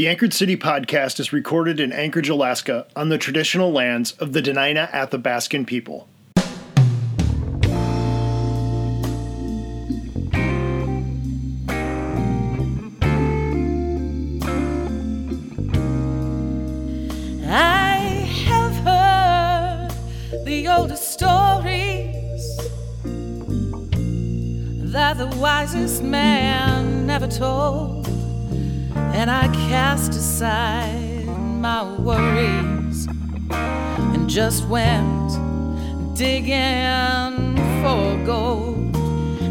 The Anchored City podcast is recorded in Anchorage, Alaska, on the traditional lands of the Dena'ina Athabascan people. I have heard the oldest stories that the wisest man never told, and I cast aside my worries and just went digging for gold,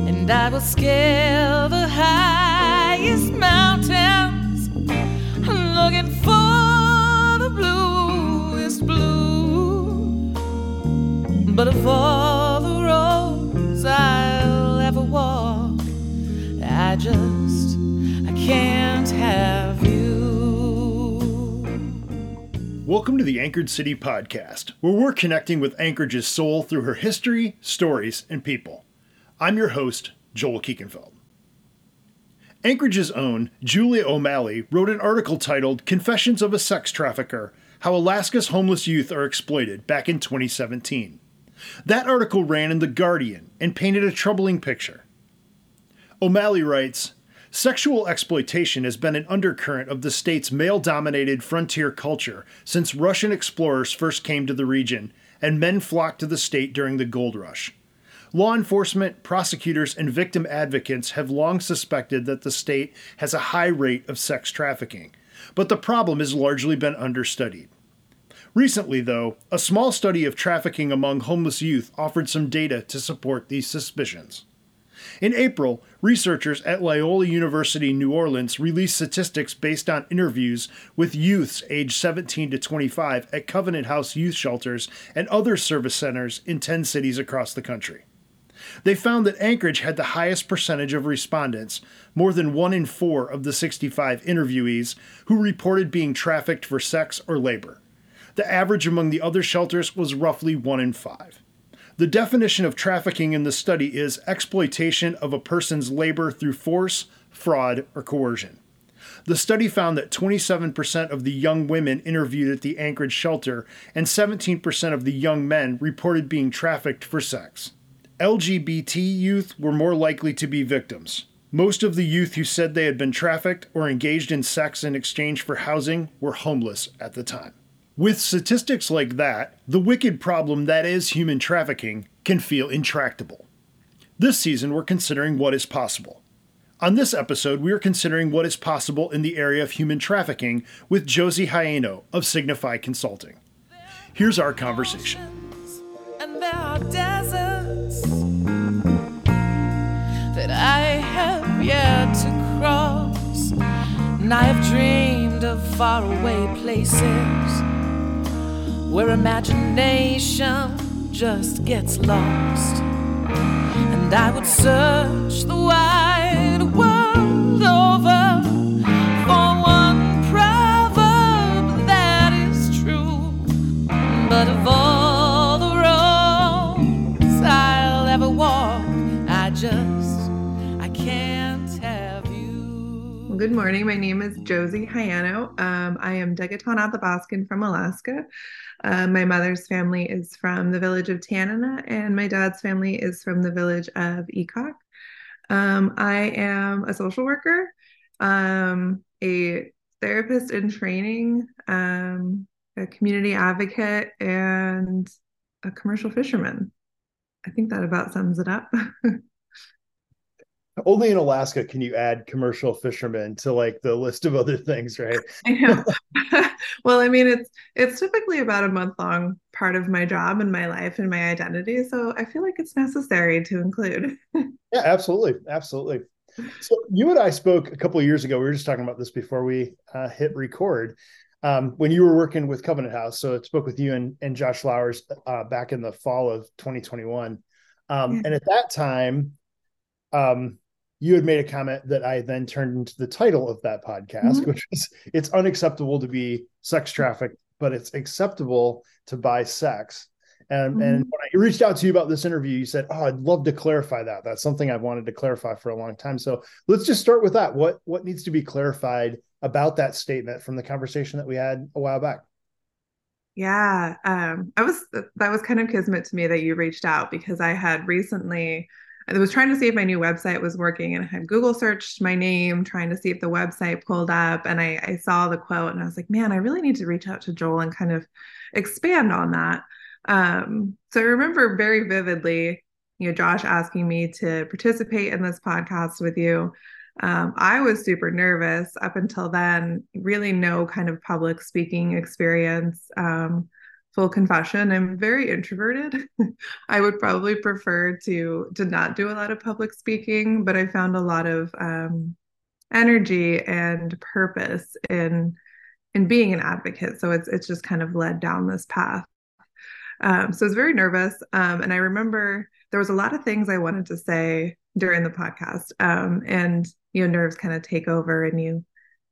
and I will scale the highest mountains looking for the bluest blue. But of all the roads I'll ever walk, I just can't have you. Welcome to the Anchored City podcast, where we're connecting with Anchorage's soul through her history, stories, and people. I'm your host, Joel Kiekenfeld. Anchorage's own Julia O'Malley wrote an article titled Confessions of a Sex Trafficker How Alaska's Homeless Youth Are Exploited back in 2017. That article ran in The Guardian and painted a troubling picture. O'Malley writes Sexual exploitation has been an undercurrent of the state's male dominated frontier culture since Russian explorers first came to the region and men flocked to the state during the gold rush. Law enforcement, prosecutors, and victim advocates have long suspected that the state has a high rate of sex trafficking, but the problem has largely been understudied. Recently, though, a small study of trafficking among homeless youth offered some data to support these suspicions. In April, researchers at Loyola University New Orleans released statistics based on interviews with youths aged 17 to 25 at Covenant House youth shelters and other service centers in 10 cities across the country. They found that Anchorage had the highest percentage of respondents, more than one in four of the 65 interviewees, who reported being trafficked for sex or labor. The average among the other shelters was roughly one in five. The definition of trafficking in the study is exploitation of a person's labor through force, fraud, or coercion. The study found that 27% of the young women interviewed at the Anchorage shelter and 17% of the young men reported being trafficked for sex. LGBT youth were more likely to be victims. Most of the youth who said they had been trafficked or engaged in sex in exchange for housing were homeless at the time. With statistics like that, the wicked problem that is human trafficking can feel intractable. This season, we're considering what is possible. On this episode, we are considering what is possible in the area of human trafficking with Josie Heyano of Signify Consulting. Here's our conversation. And there are deserts that I have yet to cross. And I have dreamed of faraway places where imagination just gets lost. And I would search the wide world over for one proverb that is true. But of all the roads I'll ever walk, I just, I can't have you. Good morning. My name is Josie Heyano. Um, I am Deg Hit'an Athabascan from Alaska. Uh, my mother's family is from the village of Tanana, and my dad's family is from the village of Ekwok. Um, I am a social worker, um, a therapist in training, um, a community advocate, and a commercial fisherman. I think that about sums it up. Only in Alaska can you add commercial fishermen to like the list of other things, right? I know. well, I mean, it's it's typically about a month long part of my job and my life and my identity, so I feel like it's necessary to include. Yeah, absolutely, absolutely. So you and I spoke a couple of years ago. We were just talking about this before we uh, hit record. Um, when you were working with Covenant House, so I spoke with you and, and Josh Flowers uh, back in the fall of 2021, um, Yeah. and at that time, um, you had made a comment that I then turned into the title of that podcast, Mhm. which is "It's unacceptable to be sex trafficked, but it's acceptable to buy sex." And and Mhm. when I reached out to you about this interview, you said, "Oh, I'd love to clarify that. That's something I've wanted to clarify for a long time." So let's just start with that. What what needs to be clarified about that statement from the conversation that we had a while back. Yeah, um, I was that was kind of kismet to me that you reached out because I had recently I was trying to see if my new website was working and I had Google searched my name, trying to see if the website pulled up. And I, I saw the quote and I was like, man, I really need to reach out to Joel and kind of expand on that. Um, so I remember very vividly, you know, Josh asking me to participate in this podcast with you. Um, I was super nervous up until then, really no kind of public speaking experience. Um, full confession, I'm very introverted. I would probably prefer to to not do a lot of public speaking, but I found a lot of um, energy and purpose in in being an advocate. So it's it's just kind of led down this path. Um, so I was very nervous, um, and I remember there was a lot of things I wanted to say during the podcast, um, and you know nerves kind of take over, and you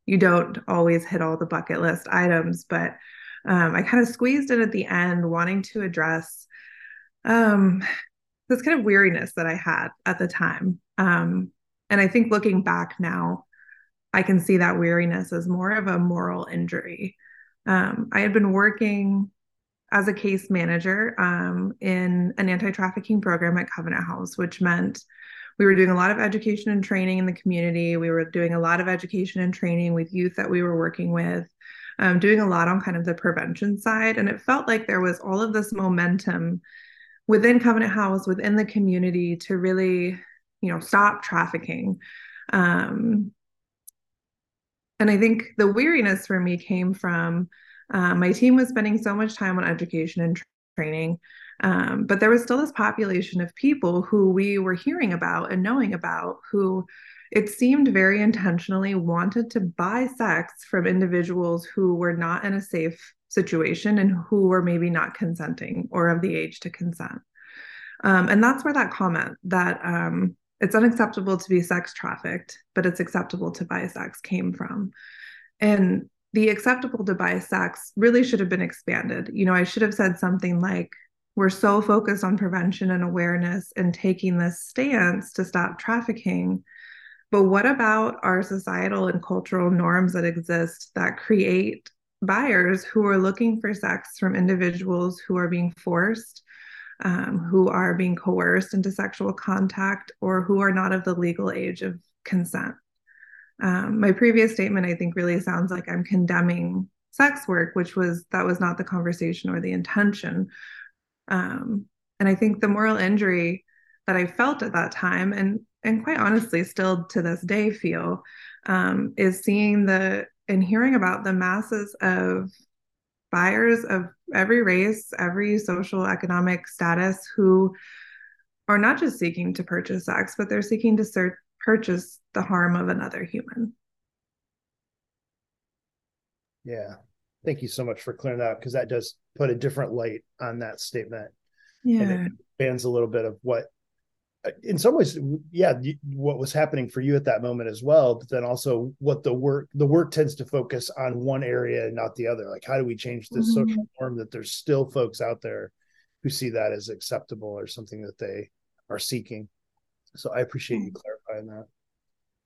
you don't always hit all the bucket list items, but um, I kind of squeezed in at the end, wanting to address um, this kind of weariness that I had at the time. Um, and I think looking back now, I can see that weariness as more of a moral injury. Um, I had been working as a case manager um, in an anti trafficking program at Covenant House, which meant we were doing a lot of education and training in the community. We were doing a lot of education and training with youth that we were working with um, doing a lot on kind of the prevention side. And it felt like there was all of this momentum within Covenant House, within the community to really, you know, stop trafficking. Um, and I think the weariness for me came from uh, my team was spending so much time on education and training. Um, but there was still this population of people who we were hearing about and knowing about who it seemed very intentionally wanted to buy sex from individuals who were not in a safe situation and who were maybe not consenting or of the age to consent. Um, and that's where that comment that um, it's unacceptable to be sex trafficked, but it's acceptable to buy sex came from. And the acceptable to buy sex really should have been expanded. You know, I should have said something like, we're so focused on prevention and awareness and taking this stance to stop trafficking but what about our societal and cultural norms that exist that create buyers who are looking for sex from individuals who are being forced, um, who are being coerced into sexual contact, or who are not of the legal age of consent? Um, my previous statement, I think, really sounds like I'm condemning sex work, which was that was not the conversation or the intention. Um, and I think the moral injury that I felt at that time, and and quite honestly still to this day feel um, is seeing the and hearing about the masses of buyers of every race every social economic status who are not just seeking to purchase sex but they're seeking to ser- purchase the harm of another human. Yeah. Thank you so much for clearing that up because that does put a different light on that statement. Yeah and it expands a little bit of what in some ways yeah what was happening for you at that moment as well but then also what the work the work tends to focus on one area and not the other. Like how do we change this mm-hmm. social norm that there's still folks out there who see that as acceptable or something that they are seeking? So i appreciate you clarifying that.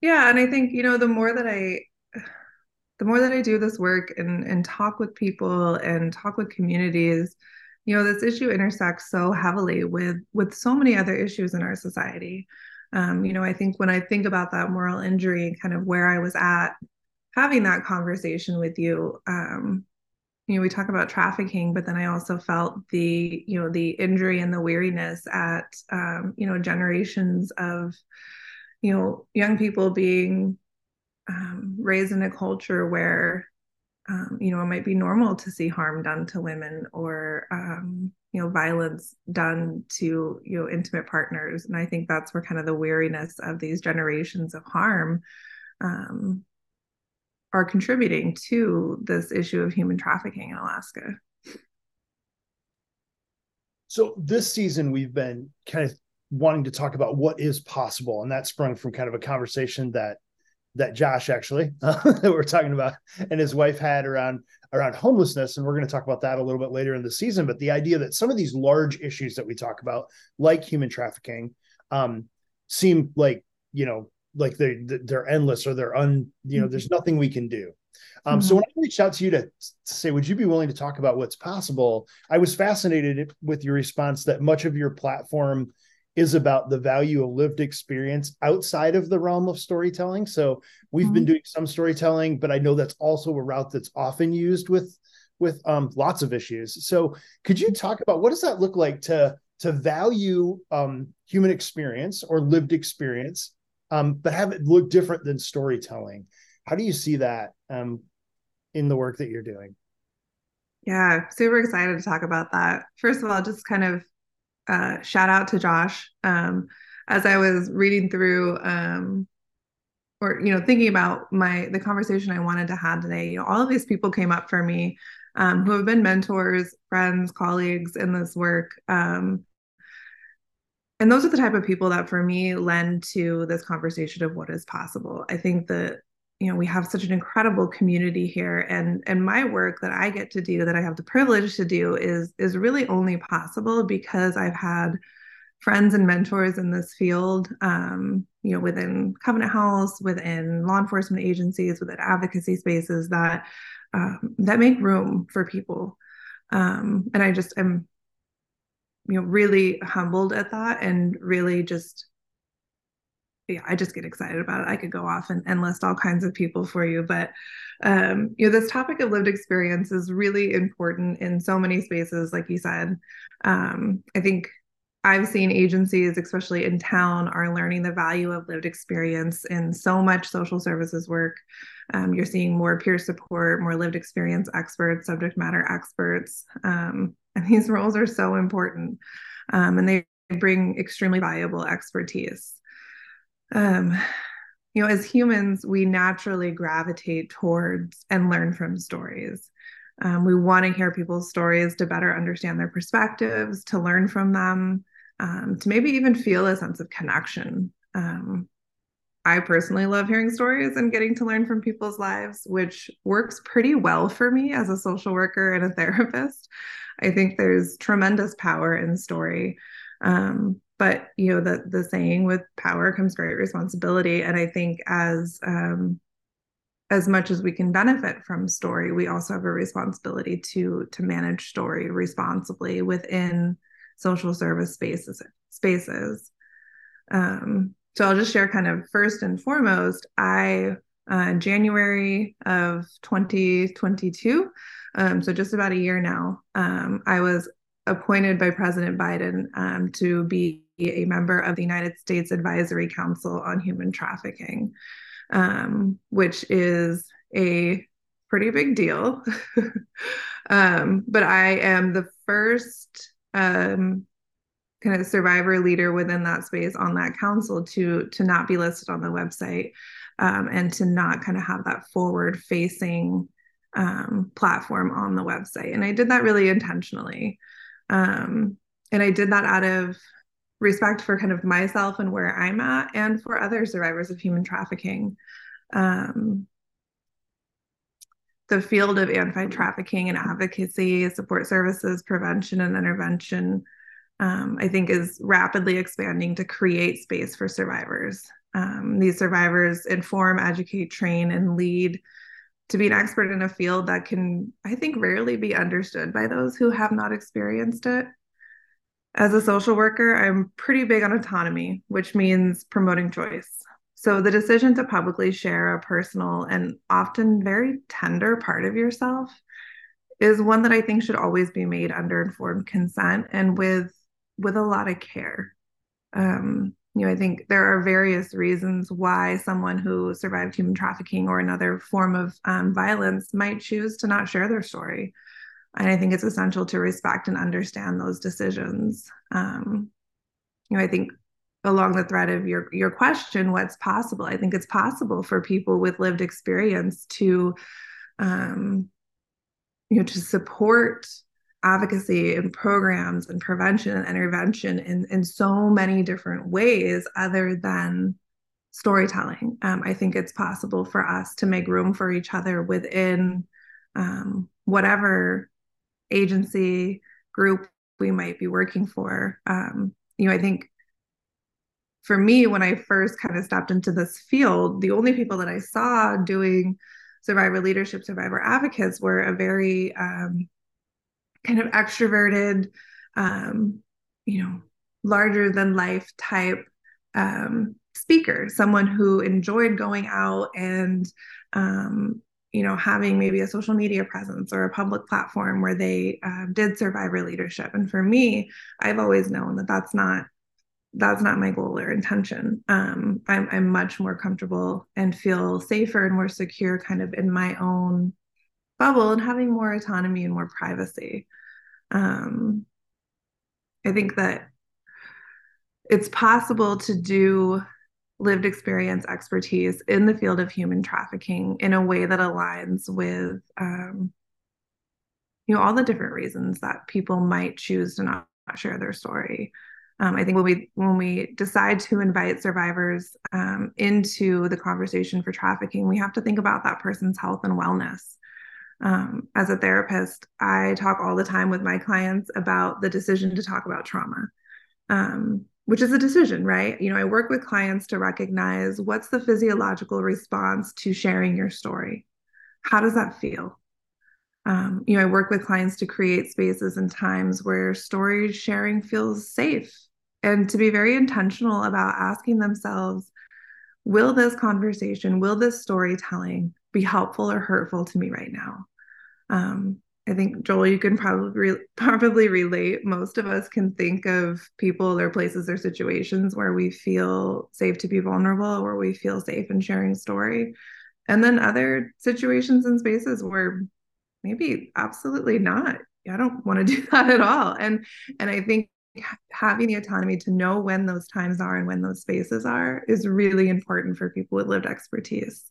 Yeah and i think you know the more that i the more that i do this work and and talk with people and talk with communities you know this issue intersects so heavily with with so many other issues in our society. Um, you know i think when i think about that moral injury and kind of where i was at having that conversation with you um, you know we talk about trafficking but then i also felt the you know the injury and the weariness at um, you know generations of you know young people being um, raised in a culture where um, you know, it might be normal to see harm done to women or, um, you know, violence done to, you know, intimate partners. And I think that's where kind of the weariness of these generations of harm um, are contributing to this issue of human trafficking in Alaska. So this season, we've been kind of wanting to talk about what is possible. And that sprung from kind of a conversation that that Josh actually that we're talking about and his wife had around around homelessness and we're going to talk about that a little bit later in the season but the idea that some of these large issues that we talk about like human trafficking um, seem like you know like they they're endless or they're un you know mm-hmm. there's nothing we can do um, mm-hmm. so when i reached out to you to, to, say would you be willing to talk about what's possible i was fascinated with your response that much of your platform is about the value of lived experience outside of the realm of storytelling so we've mm-hmm. been doing some storytelling but i know that's also a route that's often used with with um, lots of issues so could you talk about what does that look like to to value um, human experience or lived experience, um, but have it look different than storytelling. How do you see that um, in the work that you're doing? Yeah, super excited to talk about that. First of all, just kind of uh, shout out to Josh. Um, as I was reading through um, or you know thinking about my the conversation I wanted to have today, you know, all of these people came up for me um, who have been mentors, friends, colleagues in this work. Um, and those are the type of people that for me lend to this conversation of what is possible i think that you know we have such an incredible community here and and my work that i get to do that i have the privilege to do is is really only possible because i've had friends and mentors in this field um, you know within covenant house within law enforcement agencies within advocacy spaces that um, that make room for people. Um, and i just am you know really humbled at that and really just yeah i just get excited about it i could go off and, and list all kinds of people for you but um you know this topic of lived experience is really important in so many spaces like you said um i think I've seen agencies, especially in town, are learning the value of lived experience in so much social services work. Um, you're seeing more peer support, more lived experience experts, subject matter experts. Um, and these roles are so important um, and they bring extremely valuable expertise. Um, you know, as humans, we naturally gravitate towards and learn from stories. Um, we want to hear people's stories to better understand their perspectives, to learn from them, um, to maybe even feel a sense of connection. Um, I personally love hearing stories and getting to learn from people's lives, which works pretty well for me as a social worker and a therapist. I think there's tremendous power in story. Um, but you know, the the saying with power comes great responsibility. And I think as um, as much as we can benefit from story, we also have a responsibility to to manage story responsibly within social service spaces spaces. Um, so I'll just share kind of first and foremost, I uh, January of 2022, um, so just about a year now, um, I was appointed by President Biden um, to be a member of the United States Advisory Council on Human Trafficking, um, which is a pretty big deal. Um, but I am the first um, kind of survivor leader within that space on that council to to not be listed on the website um, and to not kind of have that forward facing um, platform on the website and i did that really intentionally um, and i did that out of respect for kind of myself and where i'm at and for other survivors of human trafficking um, the field of anti-trafficking and advocacy support services prevention and intervention um, I think is rapidly expanding to create space for survivors. Um, these survivors inform, educate, train, and lead to be an expert in a field that can, I think, rarely be understood by those who have not experienced it. As a social worker, I'm pretty big on autonomy, which means promoting choice. So the decision to publicly share a personal and often very tender part of yourself is one that I think should always be made under informed consent and with with a lot of care. Um, you know, I think there are various reasons why someone who survived human trafficking or another form of um, violence might choose to not share their story. And I think it's essential to respect and understand those decisions. Um, you know, I think along the thread of your your question, what's possible? I think it's possible for people with lived experience to, um, you know, to support advocacy and programs and prevention and intervention in, in so many different ways other than storytelling. Um, I think it's possible for us to make room for each other within um, whatever agency group we might be working for. Um, you know, I think for me, when I first kind of stepped into this field, the only people that I saw doing survivor leadership, survivor advocates were a very um, kind of extroverted, um, you know, larger than life type um, speaker, someone who enjoyed going out and, um, you know, having maybe a social media presence or a public platform where they uh, did survivor leadership. And for me, I've always known that that's not that's not my goal or intention. Um, I'm, I'm much more comfortable and feel safer and more secure kind of in my own bubble and having more autonomy and more privacy. Um, I think that it's possible to do lived experience expertise in the field of human trafficking in a way that aligns with um, you know all the different reasons that people might choose to not share their story um, I think when we when we decide to invite survivors um, into the conversation for trafficking, we have to think about that person's health and wellness. Um, as a therapist, I talk all the time with my clients about the decision to talk about trauma, um, which is a decision, right? You know, I work with clients to recognize what's the physiological response to sharing your story. How does that feel? Um, you know, I work with clients to create spaces and times where story sharing feels safe and to be very intentional about asking themselves will this conversation will this storytelling be helpful or hurtful to me right now um, i think joel you can probably probably relate. Most of us can think of people or places or situations where we feel safe to be vulnerable where we feel safe in sharing story. And then other situations and spaces where maybe absolutely not. I don't want to do that at all. And and i think having the autonomy to know when those times are and when those spaces are is really important for people with lived expertise.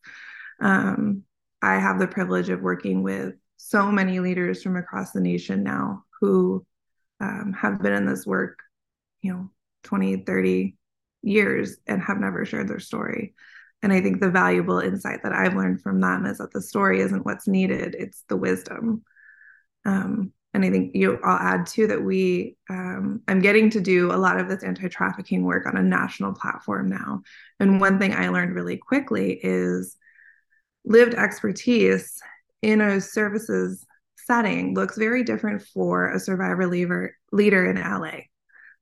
Um, I have the privilege of working with so many leaders from across the nation now who um, have been in this work, you know, 20, 30 years and have never shared their story. And I think the valuable insight that I've learned from them is that the story isn't what's needed, it's the wisdom. Um, and I think you I'll add too that we um, I'm getting to do a lot of this anti-trafficking work on a national platform now. And one thing I learned really quickly is lived expertise in a services setting looks very different for a survivor leader leader in LA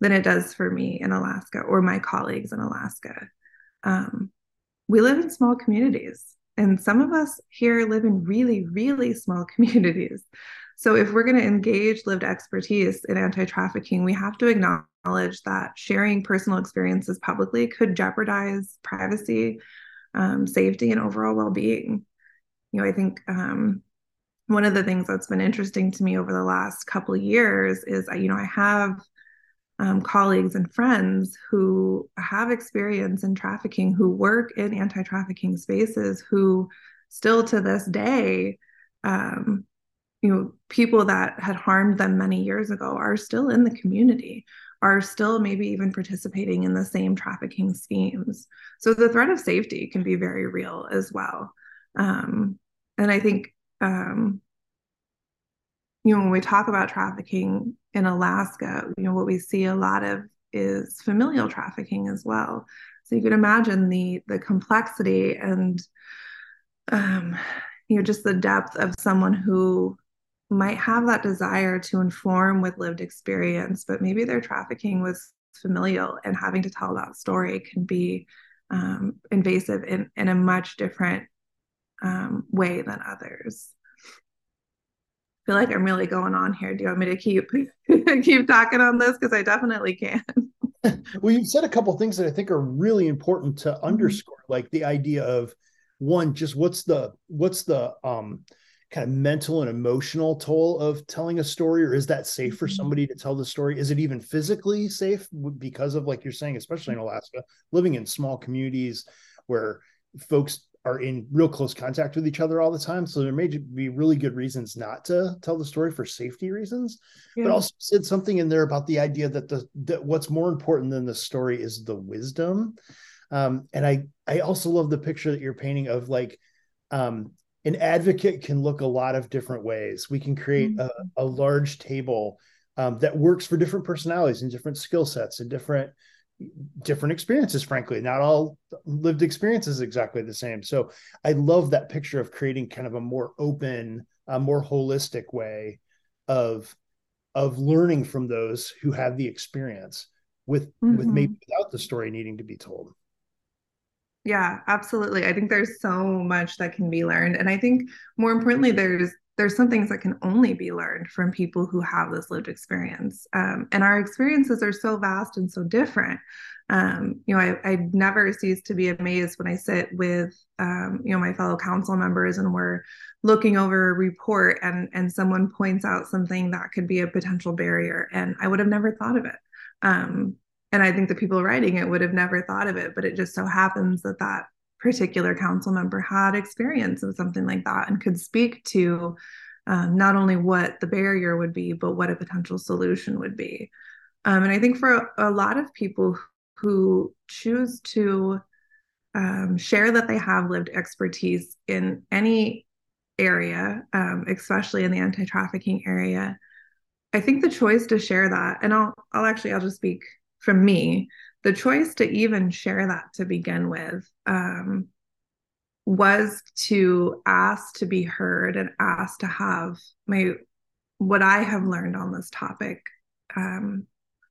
than it does for me in Alaska or my colleagues in Alaska. Um, we live in small communities, and some of us here live in really, really small communities. So, if we're going to engage lived expertise in anti trafficking, we have to acknowledge that sharing personal experiences publicly could jeopardize privacy, um, safety, and overall well being. You know, I think um, one of the things that's been interesting to me over the last couple of years is, you know, I have um, colleagues and friends who have experience in trafficking, who work in anti trafficking spaces, who still to this day um, you know people that had harmed them many years ago are still in the community are still maybe even participating in the same trafficking schemes. So the threat of safety can be very real as well um, and i think um, you know when we talk about trafficking in alaska you know what we see a lot of is familial trafficking as well. So you can imagine the the complexity and um, you know just the depth of someone who might have that desire to inform with lived experience, but maybe their trafficking was familial and having to tell that story can be um, invasive in, in a much different um, way than others. I feel like I'm really going on here. Do you want me to keep keep talking on this? Because I definitely can. well, you've said a couple things that I think are really important to mm-hmm. underscore, mm-hmm. like the idea of one, just what's the what's the um kind of mental and emotional toll of telling a story or is that safe for mm-hmm. somebody to tell the story is it even physically safe because of like you're saying especially in alaska living in small communities where folks are in real close contact with each other all the time so there may be really good reasons not to tell the story for safety reasons yeah. but also said something in there about the idea that the that what's more important than the story is the wisdom um, and i i also love the picture that you're painting of like um, an advocate can look a lot of different ways. We can create mm-hmm. a, a, large table um, that works for different personalities and different skill sets and different different experiences frankly. Not all lived experiences exactly the same. So i love that picture of creating kind of a more open a more holistic way of of learning from those who have the experience with mm-hmm. with maybe without the story needing to be told. Yeah absolutely. I think there's so much that can be learned. And i think more importantly there's there's some things that can only be learned from people who have this lived experience. Um, and our experiences are so vast and so different. Um, you know, I, I never cease to be amazed when I sit with, um, you know, my fellow council members and we're looking over a report and, and someone points out something that could be a potential barrier. And I would have never thought of it. Um, and I think the people writing it would have never thought of it, but it just so happens that that particular council member had experience of something like that and could speak to um, not only what the barrier would be, but what a potential solution would be. Um, and I think for a, a, lot of people who choose to um, share that they have lived expertise in any area, um, especially in the anti-trafficking area, I think the choice to share that, and I'll, I'll actually, I'll just speak from me the choice to even share that to begin with um, was to ask to be heard and ask to have my what I have learned on this topic um,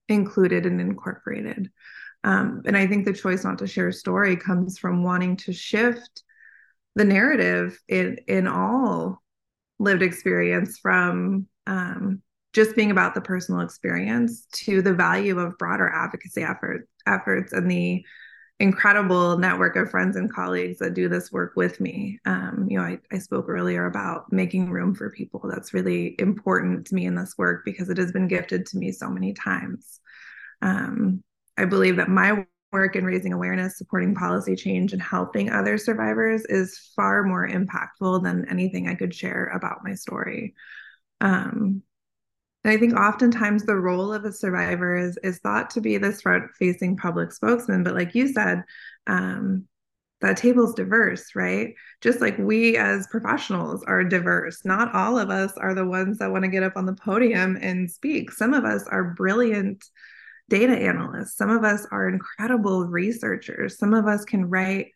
included and incorporated. Um, and I think the choice not to share a story comes from wanting to shift the narrative in in all lived experience from um, just being about the personal experience to the value of broader advocacy effort, efforts and the incredible network of friends and colleagues that do this work with me. Um, you know, I, I spoke earlier about making room for people. That's really important to me in this work because it has been gifted to me so many times. Um, I believe that my work in raising awareness, supporting policy change, and helping other survivors is far more impactful than anything I could share about my story. Um, and I think oftentimes the role of a survivor is is thought to be this front facing public spokesman. But like you said, um, that table's diverse, right? Just like we as professionals are diverse. Not all of us are the ones that want to get up on the podium and speak. Some of us are brilliant data analysts. Some of us are incredible researchers. Some of us can write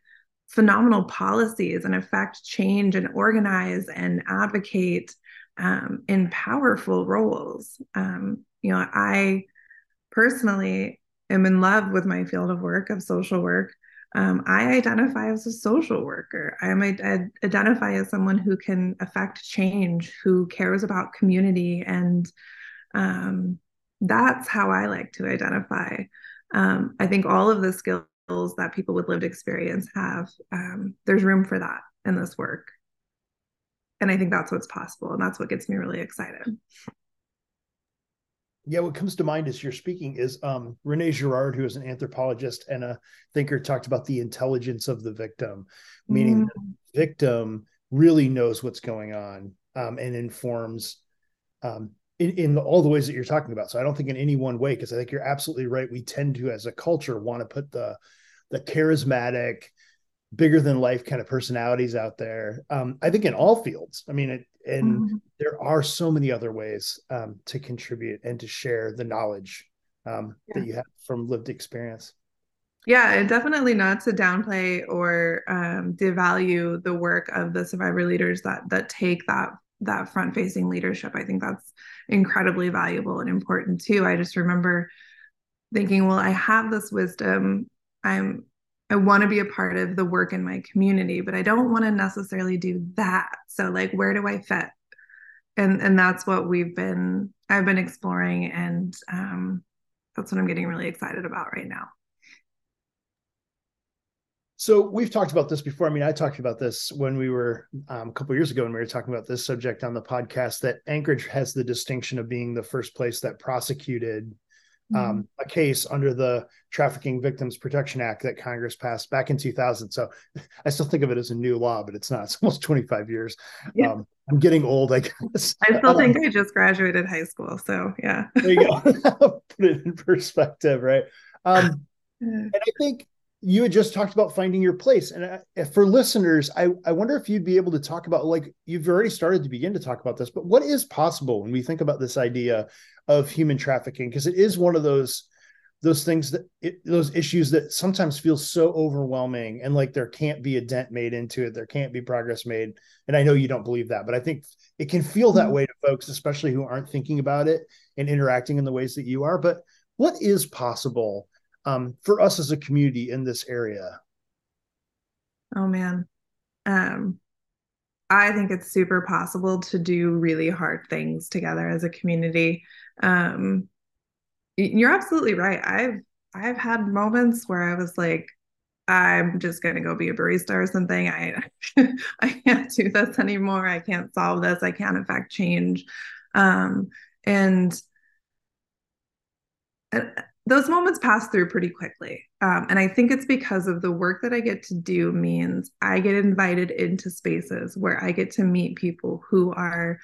phenomenal policies and affect change and organize and advocate um, in powerful roles. Um, you know, I personally am in love with my field of work of social work. Um, I identify as a social worker. I, am, identify as someone who can affect change, who cares about community, and um, that's how I like to identify. Um, I think all of the skills that people with lived experience have, um, there's room for that in this work and i think that's what's possible and that's what gets me really excited. Yeah what comes to mind as you're speaking is um, rene girard who is an anthropologist and a thinker talked about the intelligence of the victim meaning mm. the victim really knows what's going on um, and informs um, in, in the, all the ways that you're talking about. So i don't think in any one way because i think you're absolutely right. We tend to as a culture want to put the the charismatic bigger than life kind of personalities out there. Um, I think in all fields. I mean, it, and mm-hmm. there are so many other ways um, to contribute and to share the knowledge um, yeah. that you have from lived experience. Yeah, and definitely not to downplay or um, devalue the work of the survivor leaders that that take that that front facing leadership. I think that's incredibly valuable and important too. I just remember thinking, well, I have this wisdom. I'm I want to be a part of the work in my community, but I don't want to necessarily do that. So like where do I fit? And and that's what we've been I've been exploring and um, that's what I'm getting really excited about right now. So we've talked about this before. I mean, I talked about this when we were um, a couple years ago when we were talking about this subject on the podcast. That Anchorage has the distinction of being the first place that prosecuted um, mm-hmm. a case under the Trafficking Victims Protection Act that Congress passed back in 2000. So I still think of it as a new law, but it's not. It's almost 25 years. Yeah. Um, I'm getting old, I guess. I still think um, I just graduated high school. So yeah. there you go. Put it in perspective, right? Um, and I think you had just talked about finding your place. And uh, for listeners I, I wonder if you'd be able to talk about like you've already started to begin to talk about this but what is possible when we think about this idea of human trafficking? Because it is one of those those things that it, those issues that sometimes feel so overwhelming and like there can't be a dent made into it. There can't be progress made. And i know you don't believe that but i think it can feel that mm-hmm. way to folks especially who aren't thinking about it and interacting in the ways that you are. But what is possible um, for us as a community in this area oh man um, i think it's super possible to do really hard things together as a community um, you're absolutely right. I've I've had moments where I was like, I'm just gonna go be a barista or something. I I can't do this anymore. I can't solve this. I can't affect change. Um, and, and those moments pass through pretty quickly. Um, and I think it's because of the work that I get to do means I get invited into spaces where I get to meet people who are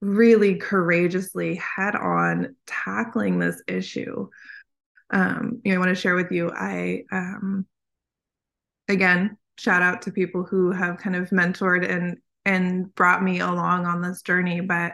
really courageously head on tackling this issue. Um, you know, I want to share with you, I, um, again, shout out to people who have kind of mentored and, and brought me along on this journey. But,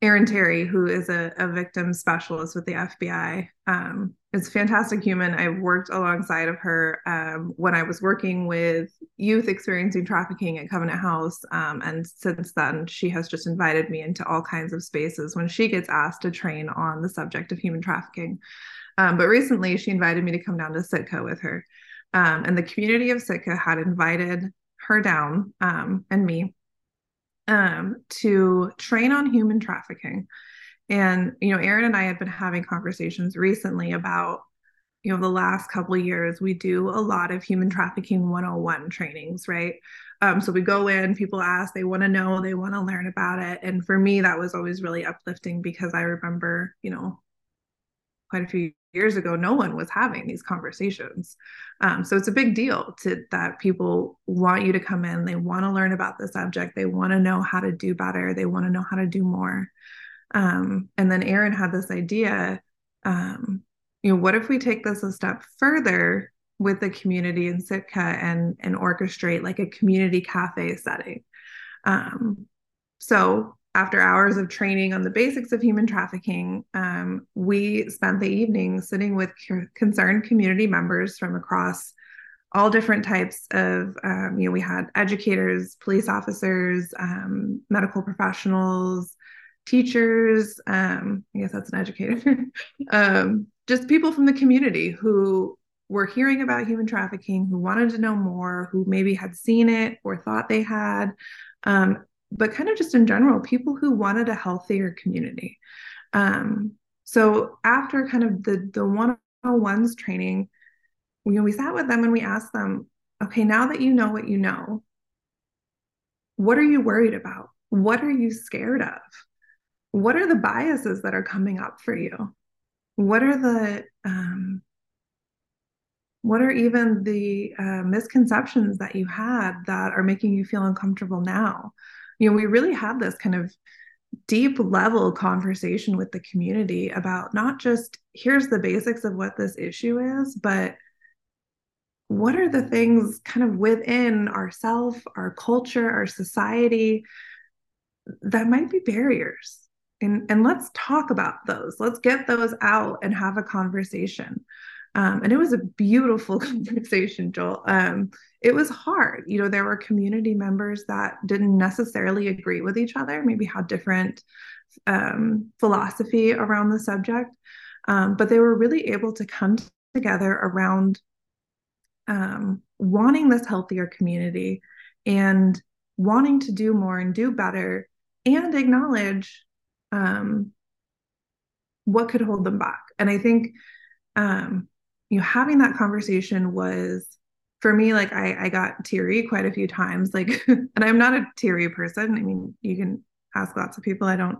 Erin Terry, who is a, a victim specialist with the FBI, um, is a fantastic human. I've worked alongside of her um, when I was working with youth experiencing trafficking at Covenant House. Um, and since then, she has just invited me into all kinds of spaces when she gets asked to train on the subject of human trafficking. Um, but recently, she invited me to come down to Sitka with her. Um, and the community of Sitka had invited her down um, and me um, to train on human trafficking. And, you know, Erin and I had been having conversations recently about, you know, the last couple years, we do a lot of human trafficking 101 trainings, right? Um, so we go in, people ask, they want to know, they want to learn about it. And for me, that was always really uplifting because I remember, you know, quite a few years ago, no one was having these conversations. Um, so it's a big deal to that people want you to come in, they want to learn about the subject, they want to know how to do better, they want to know how to do more. Um, and then Erin had this idea, um, you know, what if we take this a step further with the community in Sitka and and orchestrate like a community cafe setting? Um, so after hours of training on the basics of human trafficking, um, we spent the evening sitting with concerned community members from across all different types of, um, you know, we had educators, police officers, um, medical professionals, teachers. Um, I guess that's an educator. Um, just people from the community who were hearing about human trafficking, who wanted to know more, who maybe had seen it or thought they had, um, but kind of just in general, people who wanted a healthier community. Um, so after kind of the the one on ones training, know, we sat with them and we asked them, okay, now that you know what you know, what are you worried about? What are you scared of? What are the biases that are coming up for you? What are the um, what are even the uh, misconceptions that you had that are making you feel uncomfortable now? You know, we really had this kind of deep level conversation with the community about not just here's the basics of what this issue is, but what are the things kind of within ourself, our culture, our society that might be barriers? And, and let's talk about those. Let's get those out and have a conversation. Um, and it was a beautiful conversation, Joel. Um, it was hard. You know, there were community members that didn't necessarily agree with each other, maybe had different um, philosophy around the subject, um, but they were really able to come together around um, wanting this healthier community and wanting to do more and do better and acknowledge um, what could hold them back. And I think um, you know having that conversation was for me like I, I got teary quite a few times like and i'm not a teary person. I mean you can ask lots of people. I don't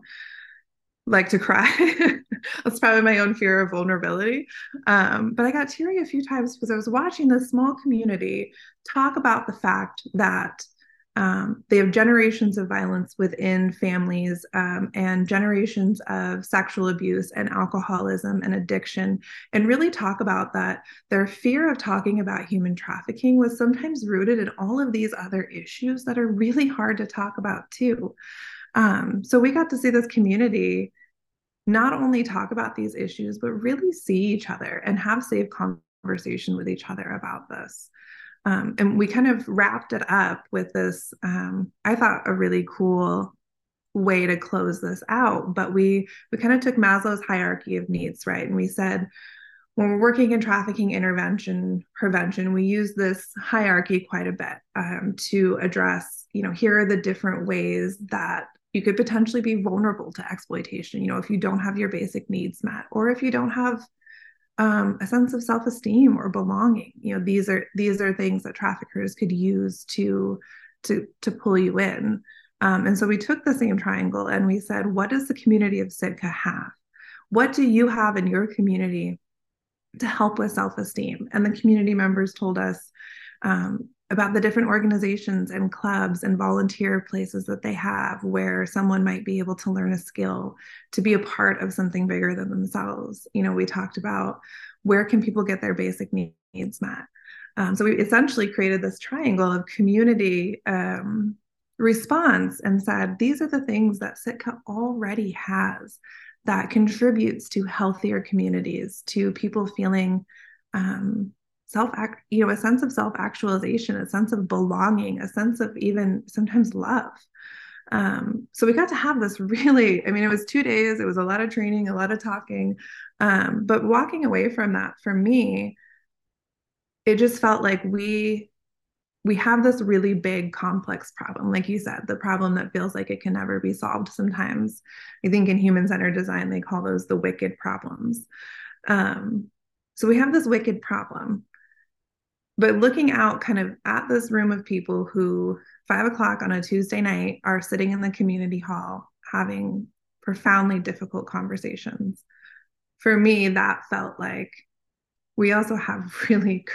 like to cry. That's probably my own fear of vulnerability. Um, but i got teary a few times because i was watching this small community talk about the fact that um, they have generations of violence within families um, and generations of sexual abuse and alcoholism and addiction, and really talk about that. Their fear of talking about human trafficking was sometimes rooted in all of these other issues that are really hard to talk about, too. Um, so we got to see this community not only talk about these issues, but really see each other and have safe conversation with each other about this. Um, and we kind of wrapped it up with this, um, I thought, a really cool way to close this out. But we we kind of took Maslow's hierarchy of needs, right? And we said, when we're working in trafficking intervention prevention, we use this hierarchy quite a bit um, to address, you know, here are the different ways that you could potentially be vulnerable to exploitation. You know, if you don't have your basic needs met, or if you don't have um, a sense of self-esteem or belonging, you know, these are these are things that traffickers could use to to to pull you in. Um, and so we took the same triangle and we said, what does the community of Sitka have? What do you have in your community to help with self esteem. And the community members told us um, about the different organizations and clubs and volunteer places that they have where someone might be able to learn a skill to be a part of something bigger than themselves. You know, we talked about where can people get their basic needs met. Um, so we essentially created this triangle of community um, response and said, these are the things that Sitka already has that contributes to healthier communities, to people feeling um, self you know a sense of self actualization, a sense of belonging, a sense of even sometimes love. Um, so we got to have this really, I mean, it was two days, it was a lot of training, a lot of talking. Um, but walking away from that for me, it just felt like we we have this really big complex problem like you said the problem that feels like it can never be solved sometimes i think in human centered design they call those the wicked problems um, so we have this wicked problem but looking out kind of at this room of people who five o'clock on a tuesday night are sitting in the community hall having profoundly difficult conversations for me that felt like we also have really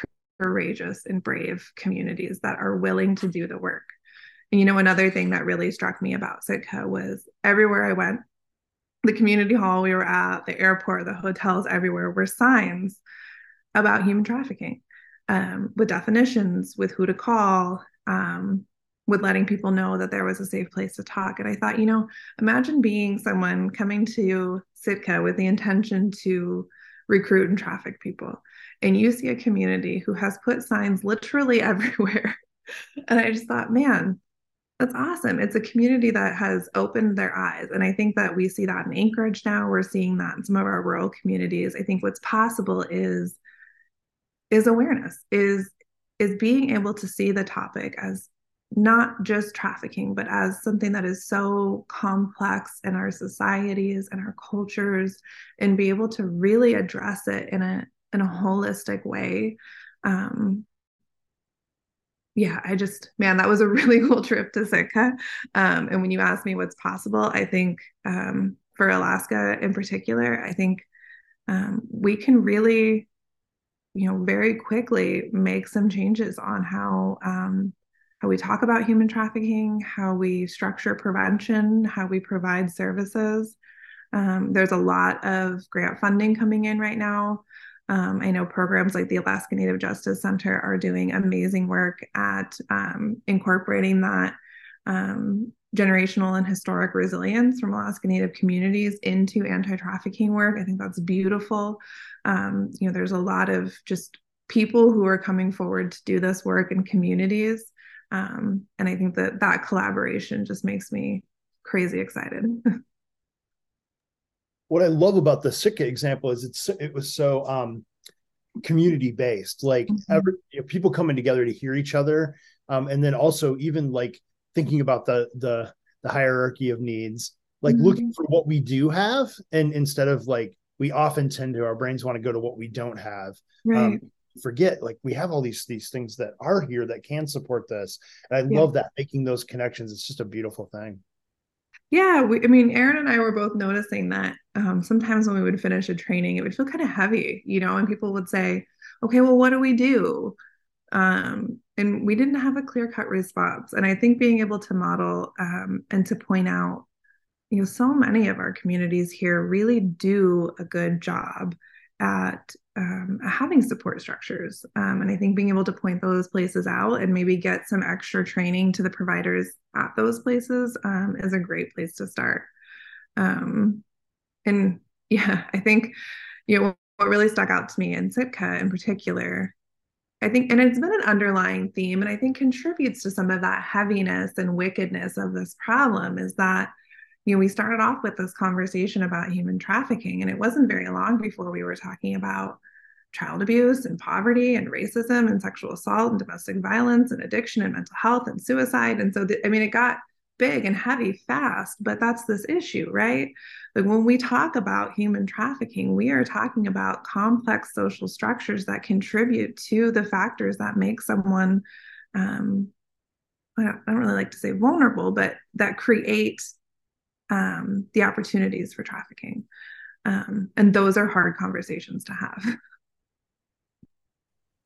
courageous and brave communities that are willing to do the work. And you know, another thing that really struck me about Sitka was everywhere I went, the community hall we were at, the airport, the hotels, everywhere were signs about human trafficking um, with definitions, with who to call, um, with letting people know that there was a safe place to talk. And I thought, you know, imagine being someone coming to Sitka with the intention to recruit and traffic people and you see a community who has put signs literally everywhere. and I just thought, man, that's awesome. It's a community that has opened their eyes. And I think that we see that in Anchorage now. We're seeing that in some of our rural communities. I think what's possible is is awareness, is is being able to see the topic as not just trafficking, but as something that is so complex in our societies and our cultures, and be able to really address it in a in a holistic way. Um, yeah, I just, man, that was a really cool trip to Sitka. Um, and when you ask me what's possible, I think um, for Alaska in particular, I think um, we can really, you know, very quickly make some changes on how um, how we talk about human trafficking, how we structure prevention, how we provide services. Um, there's a lot of grant funding coming in right now um, I know programs like the Alaska Native Justice Center are doing amazing work at um, incorporating that um, generational and historic resilience from Alaska Native communities into anti-trafficking work. I think that's beautiful. Um, you know, there's a lot of just people who are coming forward to do this work in communities, um, and I think that that collaboration just makes me crazy excited. what I love about the Sitka example is it's it was so um, community based, like mm-hmm. every, you know, people coming together to hear each other, um, and then also even like thinking about the the the hierarchy of needs, like mm-hmm. looking for what we do have, and instead of like we often tend to our brains want to go to what we don't have. Um, right. Um, forget like we have all these these things that are here that can support this and i yeah. love that making those connections it's just a beautiful thing yeah, we, I mean, Aaron and I were both noticing that um, sometimes when we would finish a training, it would feel kind of heavy, you know, and people would say, okay, well, what do we do? Um, and we didn't have a clear cut response. And I think being able to model um, and to point out, you know, so many of our communities here really do a good job at um, having support structures. Um, and I think being able to point those places out and maybe get some extra training to the providers at those places um, is a great place to start. Um, and Yeah, I think you know what really stuck out to me in Sitka in particular. I think, and it's been an underlying theme, and I think contributes to some of that heaviness and wickedness of this problem is that you know, we started off with this conversation about human trafficking, and it wasn't very long before we were talking about child abuse and poverty and racism and sexual assault and domestic violence and addiction and mental health and suicide. And so, the, I mean, it got big and heavy fast, but that's this issue, right? Like when we talk about human trafficking, we are talking about complex social structures that contribute to the factors that make someone, um, I, don't, I don't really like to say vulnerable, but that create um, the opportunities for trafficking. Um, and those are hard conversations to have.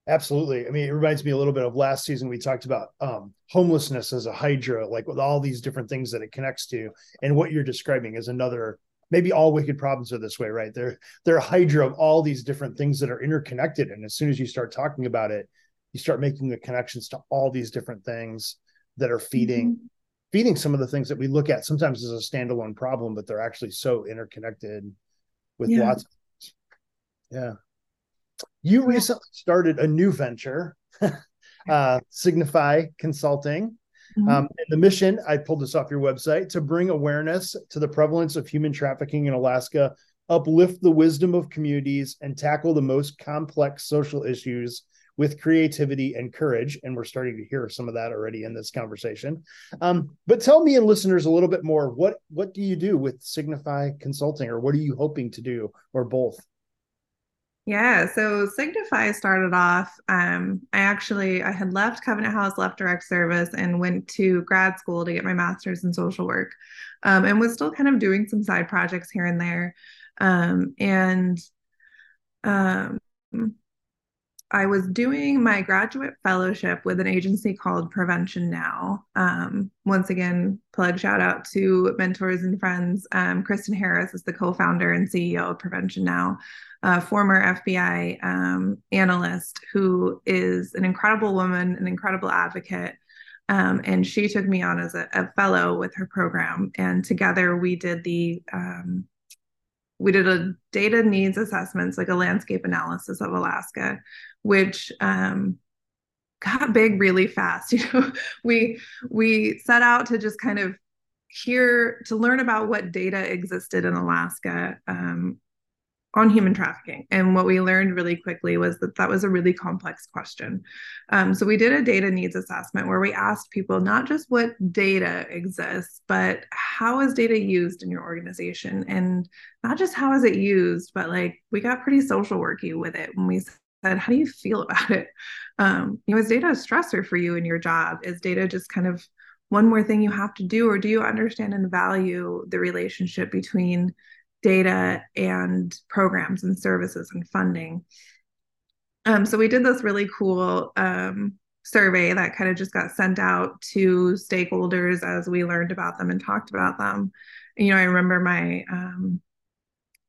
Absolutely. I mean, it reminds me a little bit of last season. We talked about um, homelessness as a hydra, like with all these different things that it connects to. And what you're describing is another, maybe all wicked problems are this way, right? They're they're a hydra of all these different things that are interconnected. And as soon as you start talking about it, you start making the connections to all these different things that are feeding mm-hmm. feeding some of the things that we look at sometimes as a standalone problem, but they're actually so interconnected with yeah. lots. Of, yeah. You recently started a new venture, uh, Signify Consulting. Mm-hmm. Um, and the mission, I pulled this off your website, to bring awareness to the prevalence of human trafficking in Alaska, uplift the wisdom of communities, and tackle the most complex social issues with creativity and courage. And we're starting to hear some of that already in this conversation. Um, but tell me and listeners a little bit more. What what do you do with Signify Consulting, or what are you hoping to do, or both? Yeah, so Signify started off. Um, I actually I had left Covenant House, left direct service, and went to grad school to get my master's in social work, um, and was still kind of doing some side projects here and there. Um, and um, I was doing my graduate fellowship with an agency called Prevention Now. Um, once again, plug shout out to mentors and friends. Um, Kristen Harris is the co founder and CEO of Prevention Now, a former FBI um, analyst who is an incredible woman, an incredible advocate. Um, and she took me on as a, a, fellow with her program. And together we did the um, we did a data needs assessments, like a landscape analysis of Alaska, which um, got big really fast. You know, we we set out to just kind of hear to learn about what data existed in Alaska um, on human trafficking. And what we learned really quickly was that that was a really complex question. Um, so we did a data needs assessment where we asked people not just what data exists, but how is data used in your organization? And not just how is it used, but like we got pretty social worky with it when we said, how do you feel about it? Um, you know, is data a stressor for you in your job? Is data just kind of one more thing you have to do, or do you understand and value the relationship between data and programs and services and funding. Um, so we did this really cool um, survey that kind of just got sent out to stakeholders as we learned about them and talked about them. You know, I remember my um,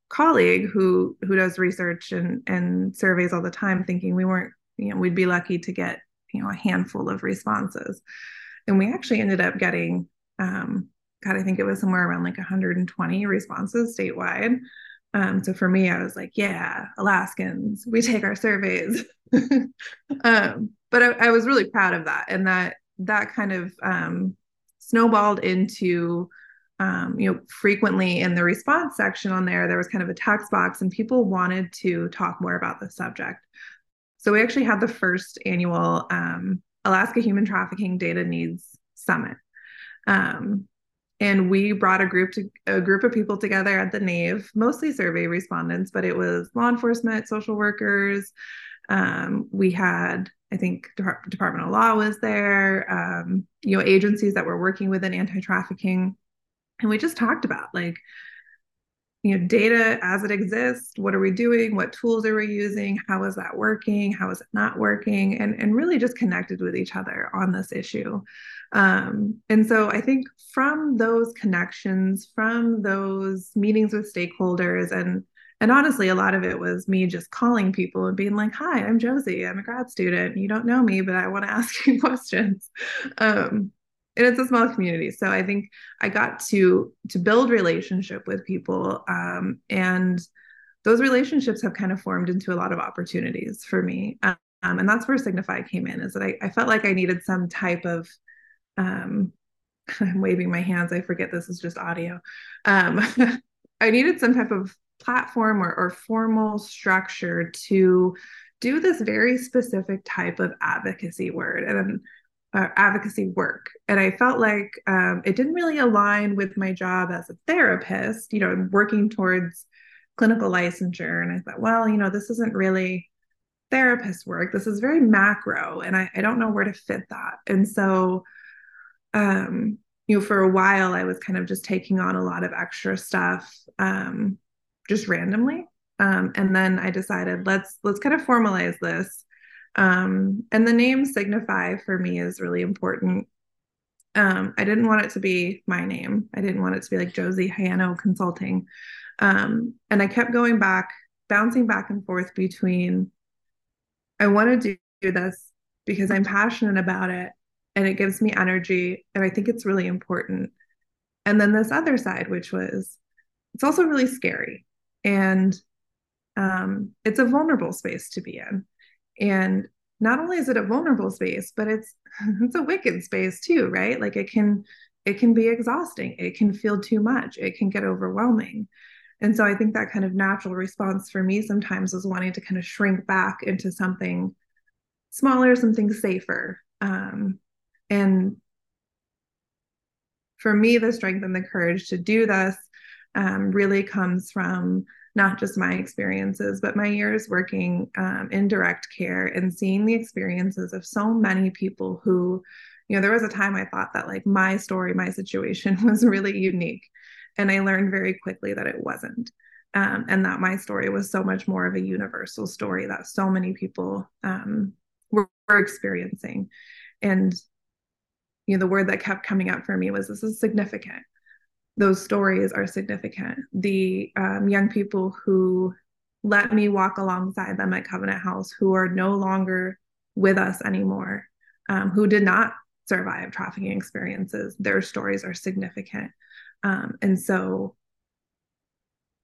colleague who who does research and and surveys all the time, thinking we weren't, you know, we'd be lucky to get you know a handful of responses, and we actually ended up getting um, God, I think it was somewhere around like 120 responses statewide. Um, so for me, I was like, yeah, Alaskans, we take our surveys. um, but I, I, was really proud of that. And that that kind of um, snowballed into, um, you know, frequently in the response section on there, there was kind of a text box and people wanted to talk more about the subject. So we actually had the first annual um, Alaska Human Trafficking Data Needs Summit. Um, and we brought a group to a group of people together at the nave mostly survey respondents but it was law enforcement social workers. Um, we had i think Dep- department of law was there um, you know agencies that were working within anti-trafficking. And we just talked about like you know data as it exists what are we doing? What tools are we using? How is that working? How is it not working? And and really just connected with each other on this issue um, and so I think from those connections, from those meetings with stakeholders, and and honestly, a lot of it was me just calling people and being like, "Hi, I'm Josie. I'm a grad student. You don't know me, but I want to ask you questions." Um, and it's a small community so i think i got to to build relationship with people um, and those relationships have kind of formed into a lot of opportunities for me um, and that's where signify came in is that I, I felt like i needed some type of um, i'm waving my hands i forget this is just audio um, i needed some type of platform or, or formal structure to do this very specific type of advocacy word and uh, advocacy work. And I felt like um, it didn't really align with my job as a therapist, you know, working towards clinical licensure. And I thought, well, you know, this isn't really therapist work. This is very macro, and I, I don't know where to fit that. And so, um, you know, for a while, I was kind of just taking on a lot of extra stuff, um, just randomly. Um, and then I decided let's let's kind of formalize this um, and the name Signify for me is really important. Um, I didn't want it to be my name. I didn't want it to be like Josie Heyano Consulting. Um, and I kept going back, bouncing back and forth between I want to do this because I'm passionate about it and it gives me energy and I think it's really important. And then this other side, which was it's also really scary and um, it's a vulnerable space to be in. And not only is it a vulnerable space, but it's it's a wicked space too, right? Like it can it can be exhausting. It can feel too much. It can get overwhelming. And so I think that kind of natural response for me sometimes is wanting to kind of shrink back into something smaller, something safer. Um, and for me, the strength and the courage to do this um, really comes from not just my experiences, but my years working um, in direct care and seeing the experiences of so many people who, you know, there was a time I thought that like my story, my situation was really unique. And I learned very quickly that it wasn't. Um, and that my story was so much more of a universal story that so many people um, were, were experiencing. And, you know, the word that kept coming up for me was this is significant those stories are significant. The um, young people who let me walk alongside them at Covenant House, who are no longer with us anymore, um, who did not survive trafficking experiences, their stories are significant. Um, and so,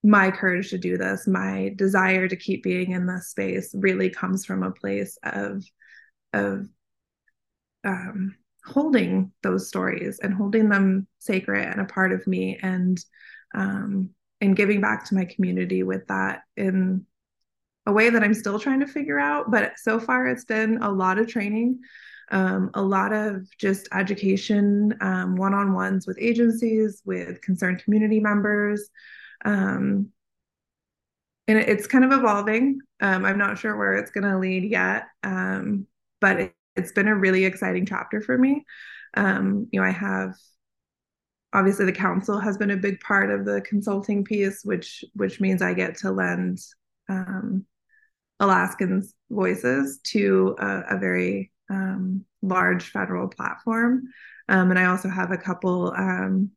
my courage to do this, my desire to keep being in this space, really comes from a place of of um, holding those stories and holding them sacred and a part of me and um, and giving back to my community with that in a way that I'm still trying to figure out. But so far, it's been a lot of training, um, a lot of just education, um, one on ones with agencies, with concerned community members. Um, and it's kind of evolving. Um, I'm not sure where it's going to lead yet, um, but it's been a really exciting chapter for me. Um, you know, I have obviously the council has been a big part of the consulting piece, which which means I get to lend um, Alaskans' voices to a, a very um, large federal platform, um, and I also have a couple um,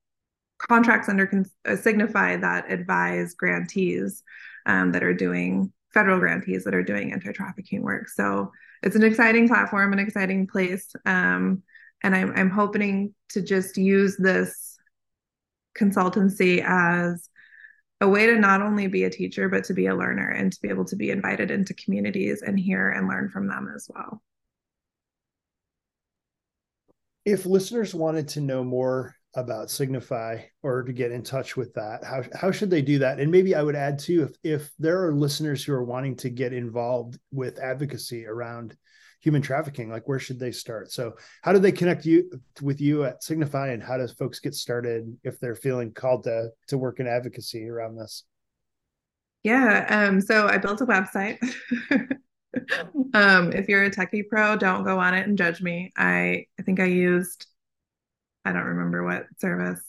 contracts under uh, Signify that advise grantees um, that are doing federal grantees that are doing anti-trafficking work. So it's an exciting platform, an exciting place. Um, and I'm, I'm hoping to just use this consultancy as a way to not only be a teacher, but to be a learner and to be able to be invited into communities and hear and learn from them as well. If listeners wanted to know more about Signify or to get in touch with that, how how should they do that? And maybe I would add too, if if there are listeners who are wanting to get involved with advocacy around human trafficking, like where should they start? So how do they connect you with you at Signify and how does folks get started if they're feeling called to to work in advocacy around this? Yeah, um, so I built a website. um, if you're a techie pro, don't go on it and judge me. I I think I used I don't remember what service.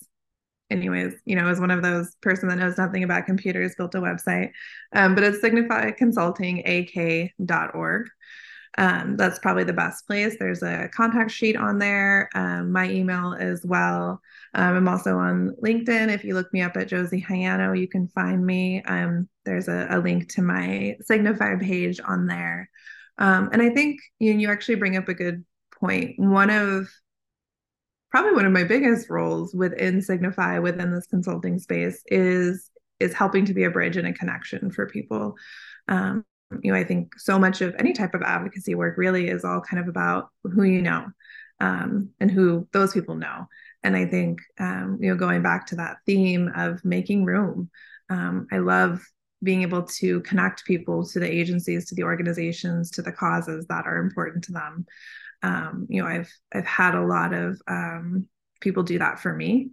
Anyways, you know, as one of those person that knows nothing about computers built a website. Um, but it's Signify Consulting AK.org. Um, that's probably the best place. There's a contact sheet on there, um, my email as well. Um, I'm also on LinkedIn. If you look me up at Josie Heyano, you can find me. Um, there's a, a, link to my Signify page on there. Um, and I think you, you actually bring up a good point. One of probably one of my biggest roles within Signify within this consulting space is is helping to be a bridge and a connection for people. Um, you know, I think so much of any type of advocacy work really is all kind of about who you know um, and who those people know. And I think, um, you know, going back to that theme of making room, um, I love being able to connect people to the agencies, to the organizations, to the causes that are important to them. Um, you know, I've I've had a lot of um, people do that for me,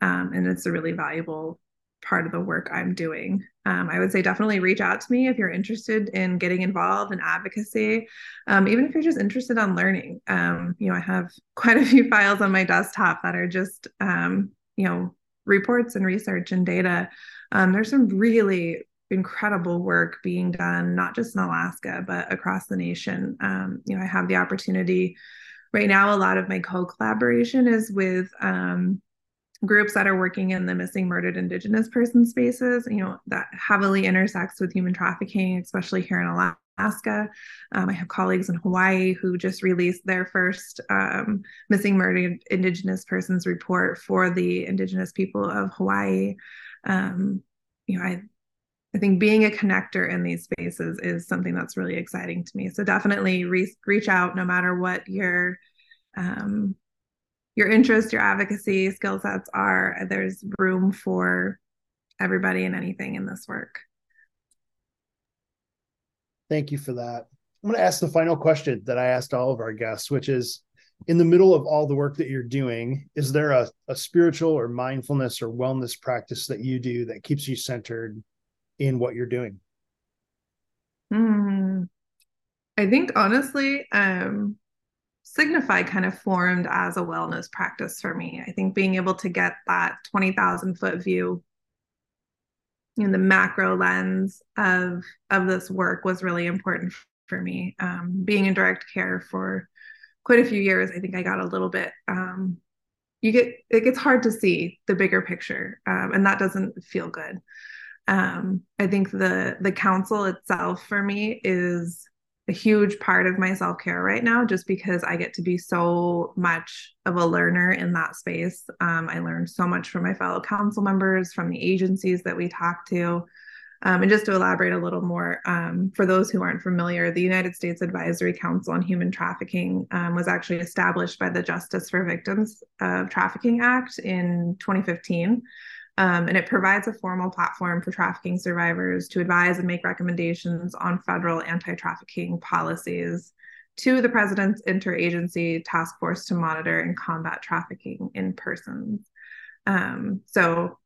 um, and it's a really valuable part of the work I'm doing. Um, I would say definitely reach out to me if you're interested in getting involved in advocacy, um, even if you're just interested on learning. Um, you know, I have quite a few files on my desktop that are just, you know, reports and research and data. There's some really incredible work being done, not just in Alaska, but across the nation. Um, you know, I have the opportunity right now, a lot of my co collaboration is with um, groups that are working in the missing murdered indigenous person spaces you know that heavily intersects with human trafficking especially here in alaska um, i have colleagues in hawaii who just released their first um, missing murdered indigenous persons report for the indigenous people of hawaii um, you know i I think being a connector in these spaces is something that's really exciting to me. So definitely re- reach out no matter what your um, your interest, your advocacy skill sets are, there's room for everybody and anything in this work. Thank you for that. I'm going to ask the final question that I asked all of our guests, which is in the middle of all the work that you're doing, is there a, a spiritual or mindfulness or wellness practice that you do that keeps you centered in what you're doing? Hmm. I think honestly, um, Signify kind of formed as a wellness practice for me. I think being able to get that 20,000 foot view in the macro lens of of this work was really important for me. Um, being in direct care for quite a few years, I think I got a little bit. Um, you get it gets hard to see the bigger picture, um, and that doesn't feel good. Um, I think the the council itself for me is a huge part of my self care right now, just because I get to be so much of a learner in that space. Um, I learned so much from my fellow council members, from the agencies that we talk to. Um, and just to elaborate a little more, um, for those who aren't familiar, the United States Advisory Council on Human Trafficking um, was actually established by the Justice for Victims of Trafficking Act in 2015. Um, and it provides a formal platform for trafficking survivors to advise and make recommendations on federal anti trafficking policies to the president's interagency task force to monitor and combat trafficking in persons. Um, so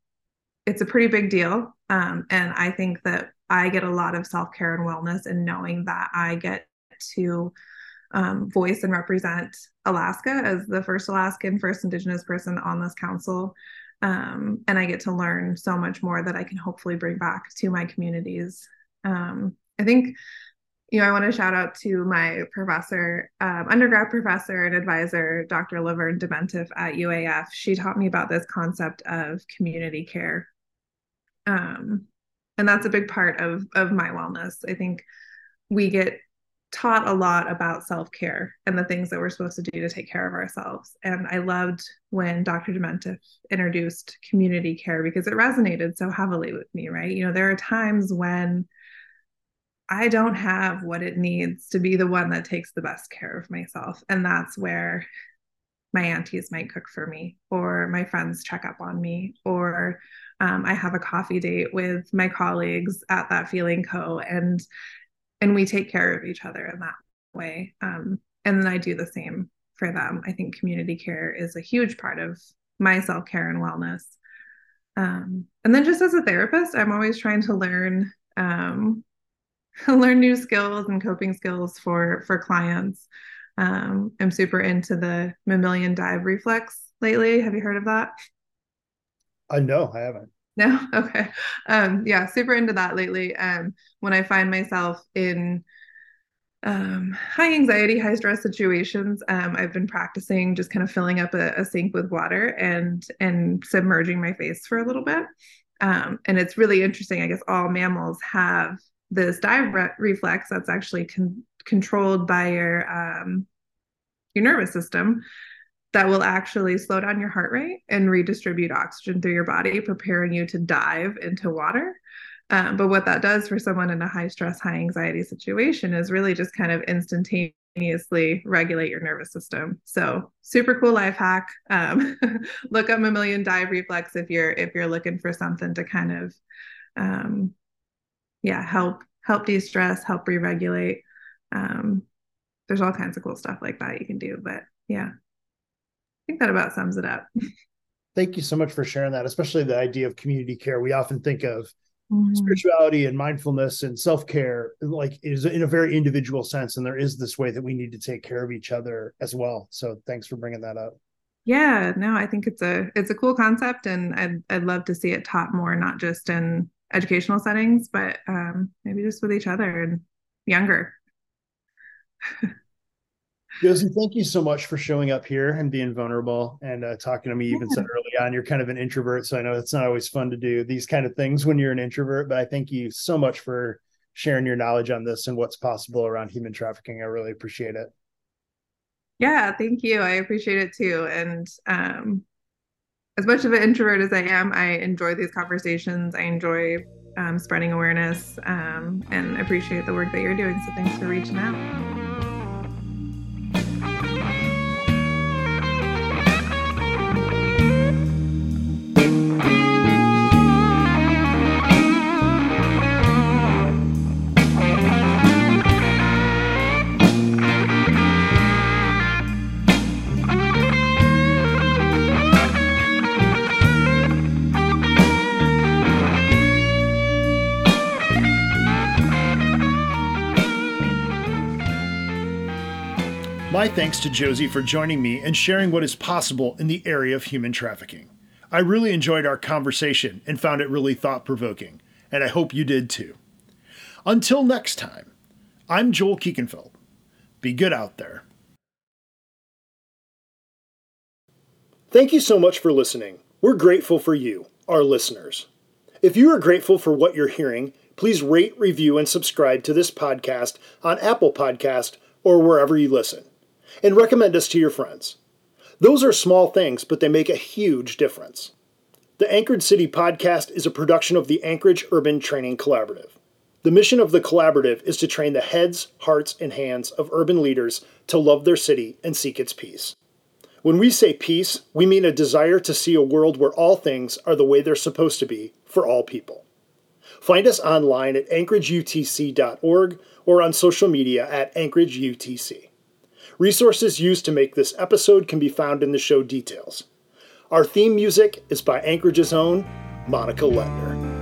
it's a pretty big deal. Um, and I think that I get a lot of self care and wellness in knowing that I get to um, voice and represent Alaska as the first Alaskan, first Indigenous person on this council um, and I get to learn so much more that I can hopefully bring back to my communities. Um, I think, you know, I want to shout out to my professor, um, undergrad professor and advisor, Dr. LaVerne Demientieff at UAF. She taught me about this concept of community care. Um, and that's a big part of, of my wellness. I think we get taught a lot about self care and the things that we're supposed to do to take care of ourselves. And I loved when Dr. Demientieff introduced community care because it resonated so heavily with me, right? You know, there are times when I don't have what it needs to be the one that takes the best care of myself. And that's where my aunties might cook for me, or my friends check up on me, or um, I have a coffee date with my colleagues at that Feeling Co. And and we take care of each other in that way. Um, and then I do the same for them. I think community care is a huge part of my self care and wellness. Um, and then just as a therapist, I'm always trying to learn um, learn new skills and coping skills for for clients. Um, I'm super into the mammalian dive reflex lately. Have you heard of that? I uh, know I haven't. No? Okay. Um, yeah, super into that lately. Um, when I find myself in um, high anxiety, high stress situations, um, I've been practicing just kind of filling up a, a, sink with water and and submerging my face for a little bit. Um, and it's really interesting. I guess all mammals have this dive re- reflex that's actually con- controlled by your um, your nervous system that will actually slow down your heart rate and redistribute oxygen through your body, preparing you to dive into water. Um, but what that does for someone in a high stress, high anxiety situation is really just kind of instantaneously regulate your nervous system. So super cool life hack. Um, look up mammalian dive reflex if you're if you're looking for something to kind of um, yeah help help de-stress, help re-regulate. Um, there's all kinds of cool stuff like that you can do. But yeah, think that about sums it up. Thank you so much for sharing that, especially the idea of community care. We often think of mm-hmm. spirituality and mindfulness and self care like is in a very individual sense, and there is this way that we need to take care of each other as well. So thanks for bringing that up. Yeah, no, I think it's a it's a cool concept, and I'd I'd love to see it taught more, not just in educational settings, but um, maybe just with each other and younger. Josie, thank you so much for showing up here and being vulnerable and uh, talking to me. You even said early on you're kind of an introvert, so I know it's not always fun to do these kind of things when you're an introvert. But I thank you so much for sharing your knowledge on this and what's possible around human trafficking. I really appreciate it. Yeah, thank you. I appreciate it too. And um, as much of an introvert as I am, I enjoy these conversations. I enjoy um, spreading awareness um, and appreciate the work that you're doing. So thanks for reaching out. My thanks to Josie for joining me and sharing what is possible in the area of human trafficking. I really enjoyed our conversation and found it really thought provoking, and I hope you did too. Until next time, I'm Joel Kiekenfeld. Be good out there. Thank you so much for listening. We're grateful for you, our listeners. If you are grateful for what you're hearing, please rate, review, and subscribe to this podcast on Apple Podcast or wherever you listen and recommend us to your friends. Those are small things, but they make a huge difference. The Anchored City podcast is a production of the Anchorage Urban Training Collaborative. The mission of the collaborative is to train the heads, hearts, and hands of urban leaders to love their city and seek its peace. When we say peace, we mean a desire to see a world where all things are the way they're supposed to be for all people. Find us online at anchorageutc.org or on social media at anchorageutc. Resources used to make this episode can be found in the show details. Our theme music is by Anchorage's own Monica Letner.